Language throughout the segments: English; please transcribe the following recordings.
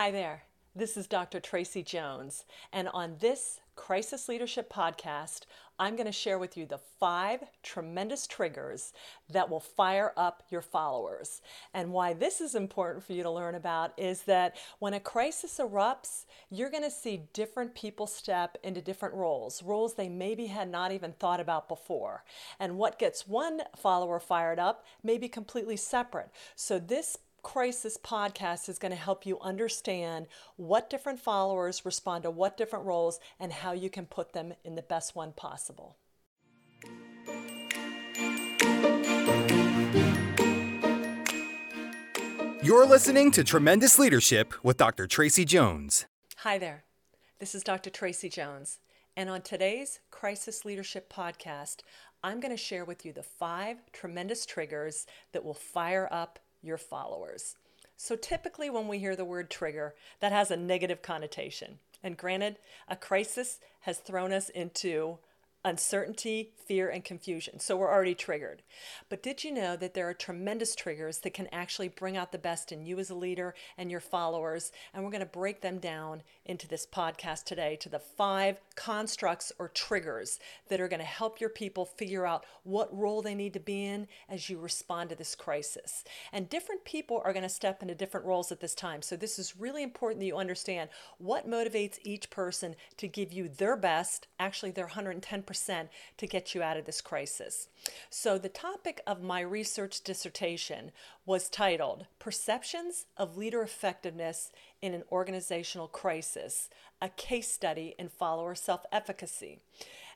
Hi there. This is Dr. Tracy Jones, and on this Crisis Leadership podcast, I'm going to share with you the five tremendous triggers that will fire up your followers. And why this is important for you to learn about is that when a crisis erupts, you're going to see different people step into different roles, roles they maybe had not even thought about before. And what gets one follower fired up may be completely separate. So, this Crisis podcast is going to help you understand what different followers respond to what different roles and how you can put them in the best one possible. You're listening to Tremendous Leadership with Dr. Tracy Jones. Hi there. This is Dr. Tracy Jones. And on today's Crisis Leadership podcast, I'm going to share with you the five tremendous triggers that will fire up your followers. So typically, when we hear the word trigger, that has a negative connotation. And granted, a crisis has thrown us into uncertainty, fear, and confusion. So we're already triggered. But did you know that there are tremendous triggers that can actually bring out the best in you as a leader and your followers? And we're going to break them down into this podcast today to the five constructs or triggers that are going to help your people figure out what role they need to be in as you respond to this crisis. And different people are going to step into different roles at this time. So this is really important that you understand what motivates each person to give you their best, actually their 110 percent to get you out of this crisis. So, the topic of my research dissertation was titled Perceptions of Leader Effectiveness in an Organizational Crisis, a case study in follower self efficacy.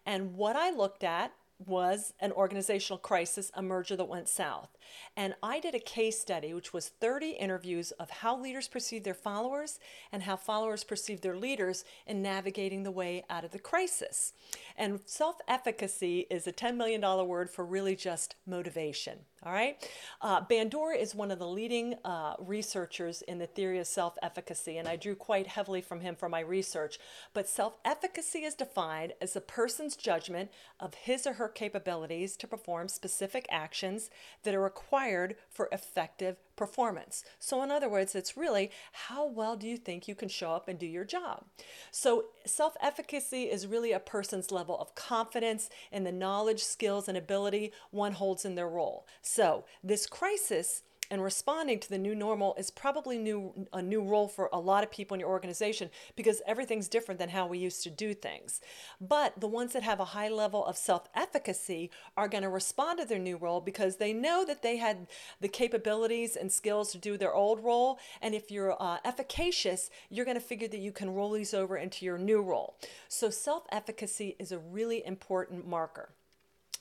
And what I looked at was an organizational crisis, a merger that went south. And I did a case study, which was 30 interviews of how leaders perceive their followers and how followers perceive their leaders in navigating the way out of the crisis. And self efficacy is a $10 million word for really just motivation. All right. Uh, Bandura is one of the leading uh, researchers in the theory of self efficacy, and I drew quite heavily from him for my research. But self efficacy is defined as a person's judgment of his or her capabilities to perform specific actions that are required for effective performance. So, in other words, it's really how well do you think you can show up and do your job? So, self efficacy is really a person's level of confidence in the knowledge, skills, and ability one holds in their role. So, this crisis and responding to the new normal is probably new a new role for a lot of people in your organization because everything's different than how we used to do things. But the ones that have a high level of self-efficacy are going to respond to their new role because they know that they had the capabilities and skills to do their old role and if you're uh, efficacious, you're going to figure that you can roll these over into your new role. So self-efficacy is a really important marker.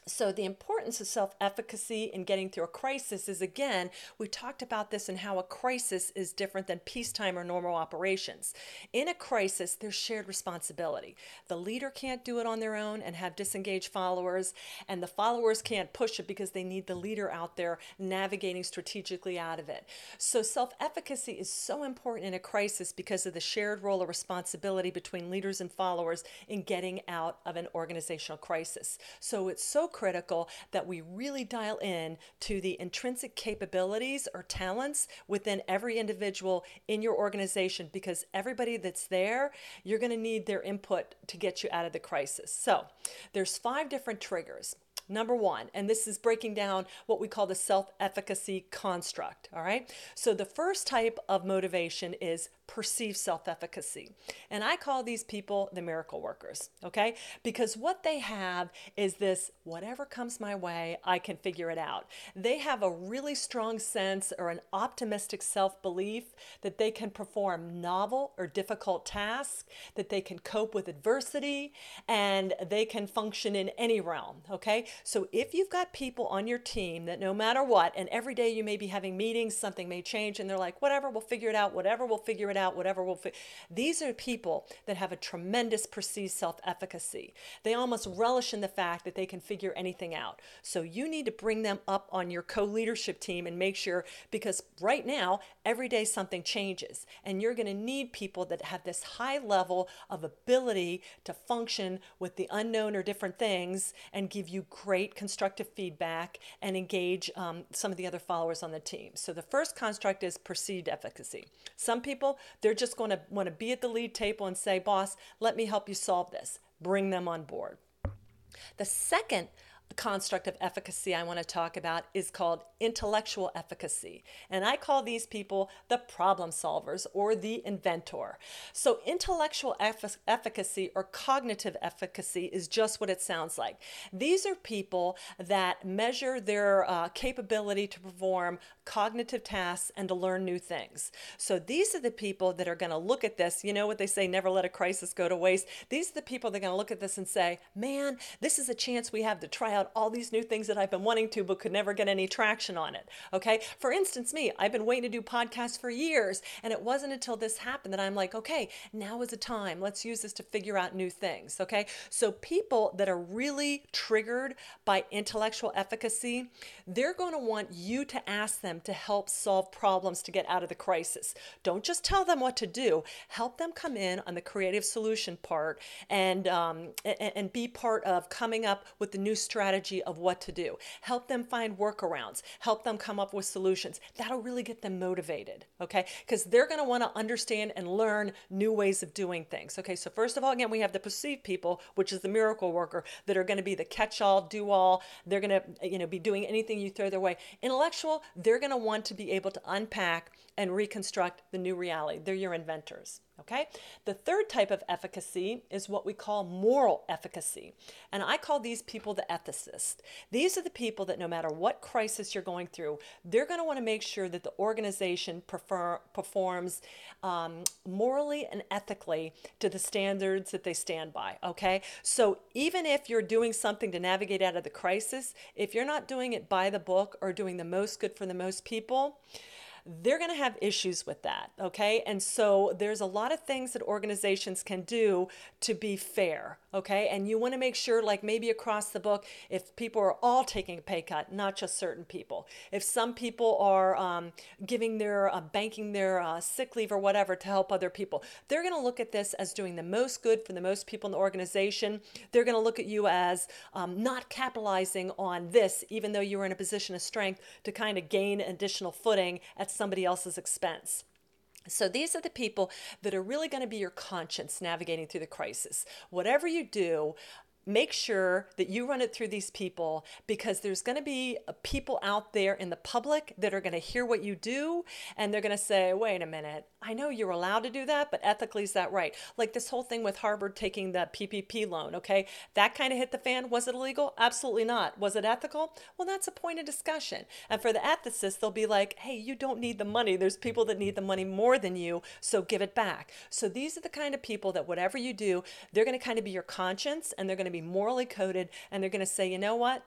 So, the importance of self efficacy in getting through a crisis is again, we talked about this and how a crisis is different than peacetime or normal operations. In a crisis, there's shared responsibility. The leader can't do it on their own and have disengaged followers, and the followers can't push it because they need the leader out there navigating strategically out of it. So, self efficacy is so important in a crisis because of the shared role of responsibility between leaders and followers in getting out of an organizational crisis. So, it's so critical that we really dial in to the intrinsic capabilities or talents within every individual in your organization because everybody that's there, you're going to need their input to get you out of the crisis. So, there's five different triggers. Number one, and this is breaking down what we call the self efficacy construct. All right. So, the first type of motivation is perceived self efficacy. And I call these people the miracle workers, okay? Because what they have is this whatever comes my way, I can figure it out. They have a really strong sense or an optimistic self belief that they can perform novel or difficult tasks, that they can cope with adversity, and they can function in any realm, okay? So if you've got people on your team that no matter what, and every day you may be having meetings, something may change, and they're like, whatever, we'll figure it out, whatever, we'll figure it out, whatever we'll fit. These are people that have a tremendous perceived self efficacy. They almost relish in the fact that they can figure anything out. So you need to bring them up on your co leadership team and make sure, because right now, every day something changes. And you're going to need people that have this high level of ability to function with the unknown or different things and give you great constructive feedback and engage um, some of the other followers on the team. So the first construct is perceived efficacy. Some people, they're just going to want to be at the lead table and say, boss, let me help you solve this. Bring them on board. The second construct of efficacy I want to talk about is called intellectual efficacy. And I call these people the problem solvers or the inventor. So, intellectual eff- efficacy or cognitive efficacy is just what it sounds like. These are people that measure their uh, capability to perform cognitive tasks and to learn new things. So, these are the people that are going to look at this. You know what they say, never let a crisis go to waste. These are the people that are going to look at this and say, man, this is a chance we have to try out all these new things that I've been wanting to, but could never get any traction on it. Okay. For instance, me, I've been waiting to do podcasts for years. And it wasn't until this happened that I'm like, okay, now is the time. Let's use this to figure out new things. Okay. So people that are really triggered by intellectual efficacy, they're going to want you to ask them to help solve problems to get out of the crisis. Don't just tell them what to do. Help them come in on the creative solution part and um, and, and be part of coming up with the new strategy strategy of what to do. Help them find workarounds. Help them come up with solutions. That'll really get them motivated, okay? Because they're going to want to understand and learn new ways of doing things, okay? So, first of all, again, we have the perceived people, which is the miracle worker, that are going to be the catch all, do all. They're going to, you know, be doing anything you throw their way. Intellectual, they're going to want to be able to unpack and reconstruct the new reality. They're your inventors. Okay? The third type of efficacy is what we call moral efficacy. And I call these people the ethicists. These are the people that no matter what crisis you're going through, they're going to want to make sure that the organization prefer, performs um, morally and ethically to the standards that they stand by. Okay? So even if you're doing something to navigate out of the crisis, if you're not doing it by the book or doing the most good for the most people, they're going to have issues with that. Okay. And so there's a lot of things that organizations can do to be fair. Okay. And you want to make sure, like maybe across the book, if people are all taking a pay cut, not just certain people, if some people are um, giving their, uh, banking their uh, sick leave or whatever to help other people, they're going to look at this as doing the most good for the most people in the organization. They're going to look at you as um, not capitalizing on this, even though you were in a position of strength to kind of gain additional footing at somebody else's expense. So these are the people that are really going to be your conscience navigating through the crisis. Whatever you do, make sure that you run it through these people because there's going to be uh, people out there in the public that are going to hear what you do and they're going to say, wait a minute, I know you're allowed to do that, but ethically, is that right? Like this whole thing with Harvard taking the PPP loan, okay? That kind of hit the fan. Was it illegal? Absolutely not. Was it ethical? Well, that's a point of discussion. And for the ethicists, they'll be like, hey, you don't need the money. There's people that need the money more than you, so give it back. So these are the kind of people that whatever you do, they're going to kind of be your conscience and they're going to be morally coded and they're going to say, you know what?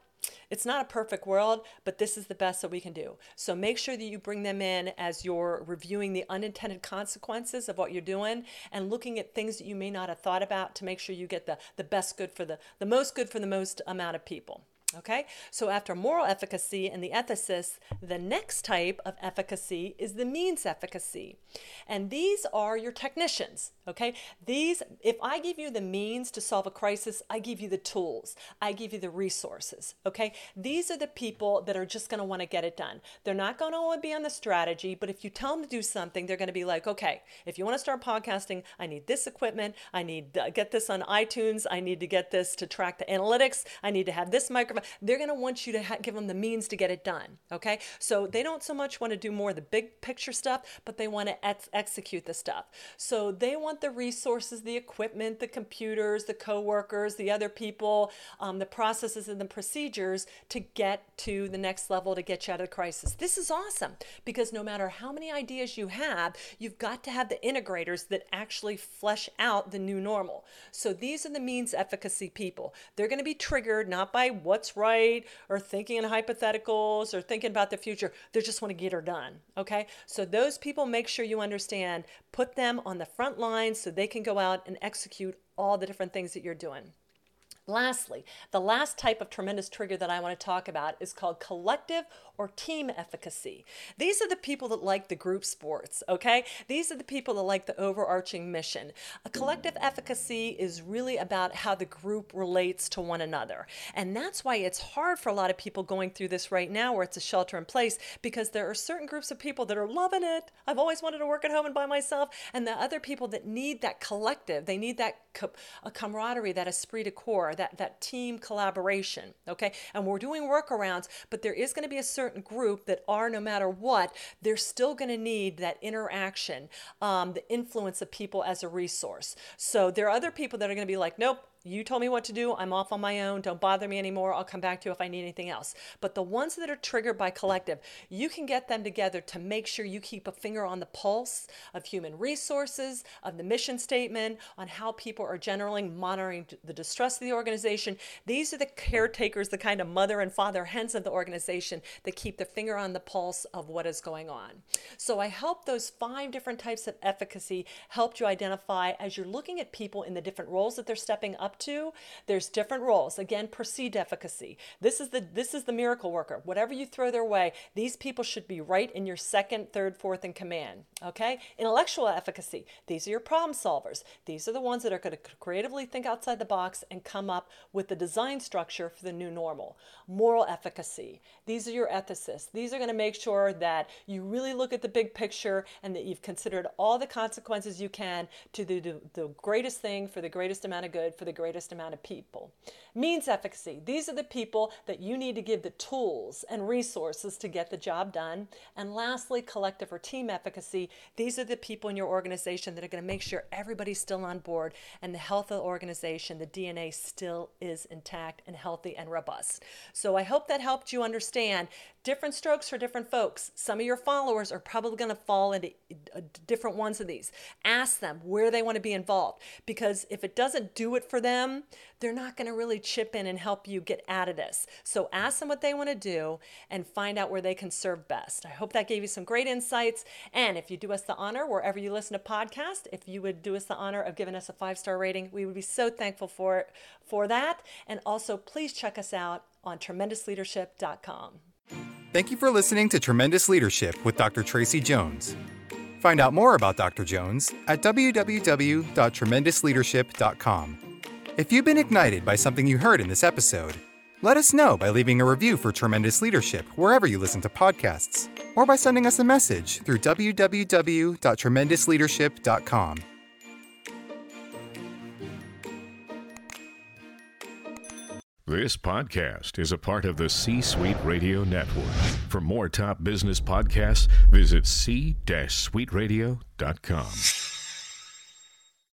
It's not a perfect world, but this is the best that we can do. So make sure that you bring them in as you're reviewing the unintended consequences of what you're doing and looking at things that you may not have thought about to make sure you get the, the best good for the, the most good for the most amount of people. Okay, so after moral efficacy and the ethicists, the next type of efficacy is the means efficacy. And these are your technicians. Okay, these, if I give you the means to solve a crisis, I give you the tools, I give you the resources. Okay, these are the people that are just going to want to get it done. They're not going to be on the strategy, but if you tell them to do something, they're going to be like, okay, if you want to start podcasting, I need this equipment, I need to get this on iTunes, I need to get this to track the analytics, I need to have this microphone they're going to want you to ha- give them the means to get it done. Okay. So they don't so much want to do more the big picture stuff, but they want to ex- execute the stuff. So they want the resources, the equipment, the computers, the coworkers, the other people, um, the processes and the procedures to get to the next level to get you out of the crisis. This is awesome because no matter how many ideas you have, you've got to have the integrators that actually flesh out the new normal. So these are the means efficacy people. They're going to be triggered not by what's right or thinking in hypotheticals or thinking about the future. They just want to get her done. Okay. So those people, make sure you understand, put them on the front lines so they can go out and execute all the different things that you're doing. Lastly, the last type of tremendous trigger that I want to talk about is called collective or team efficacy. These are the people that like the group sports, okay? These are the people that like the overarching mission. A collective efficacy is really about how the group relates to one another. And that's why it's hard for a lot of people going through this right now where it's a shelter in place because there are certain groups of people that are loving it. I've always wanted to work at home and by myself. And the other people that need that collective, they need that camaraderie, that esprit de corps, that, that team collaboration, okay? And we're doing workarounds, but there is going to be a certain group that are, no matter what, they're still going to need that interaction, um, the influence of people as a resource. So there are other people that are going to be like, nope, you told me what to do. I'm off on my own. Don't bother me anymore. I'll come back to you if I need anything else. But the ones that are triggered by collective, you can get them together to make sure you keep a finger on the pulse of human resources, of the mission statement, on how people are generally monitoring the distress of the organization. These are the caretakers, the kind of mother and father hens of the organization that keep the finger on the pulse of what is going on. So I hope those five different types of efficacy helped you identify as you're looking at people in the different roles that they're stepping up to. There's different roles. Again, perceived efficacy. This is the this is the miracle worker. Whatever you throw their way, these people should be right in your second, third, fourth in command. Okay? Intellectual efficacy. These are your problem solvers. These are the ones that are going to creatively think outside the box and come up with the design structure for the new normal. Moral efficacy. These are your ethicists. These are going to make sure that you really look at the big picture and that you've considered all the consequences you can to do the, the greatest thing for the greatest amount of good for the greatest greatest amount of people. Means efficacy. These are the people that you need to give the tools and resources to get the job done. And lastly, collective or team efficacy. These are the people in your organization that are going to make sure everybody's still on board and the health of the organization, the DNA still is intact and healthy and robust. So I hope that helped you understand different strokes for different folks. Some of your followers are probably going to fall into uh, different ones of these. Ask them where they want to be involved because if it doesn't do it for them, they're not going to really chip in and help you get out of this. So ask them what they want to do and find out where they can serve best. I hope that gave you some great insights. And if you do us the honor, wherever you listen to podcasts, if you would do us the honor of giving us a five star rating, we would be so thankful for it, for that. And also, please check us out on tremendousleadership.com. Thank you for listening to Tremendous Leadership with Dr. Tracy Jones. Find out more about Dr. Jones at www.tremendousleadership.com. If you've been ignited by something you heard in this episode, let us know by leaving a review for Tremendous Leadership wherever you listen to podcasts, or by sending us a message through www.tremendousleadership.com. This podcast is a part of the C Suite Radio Network. For more top business podcasts, visit c-suiteradio.com.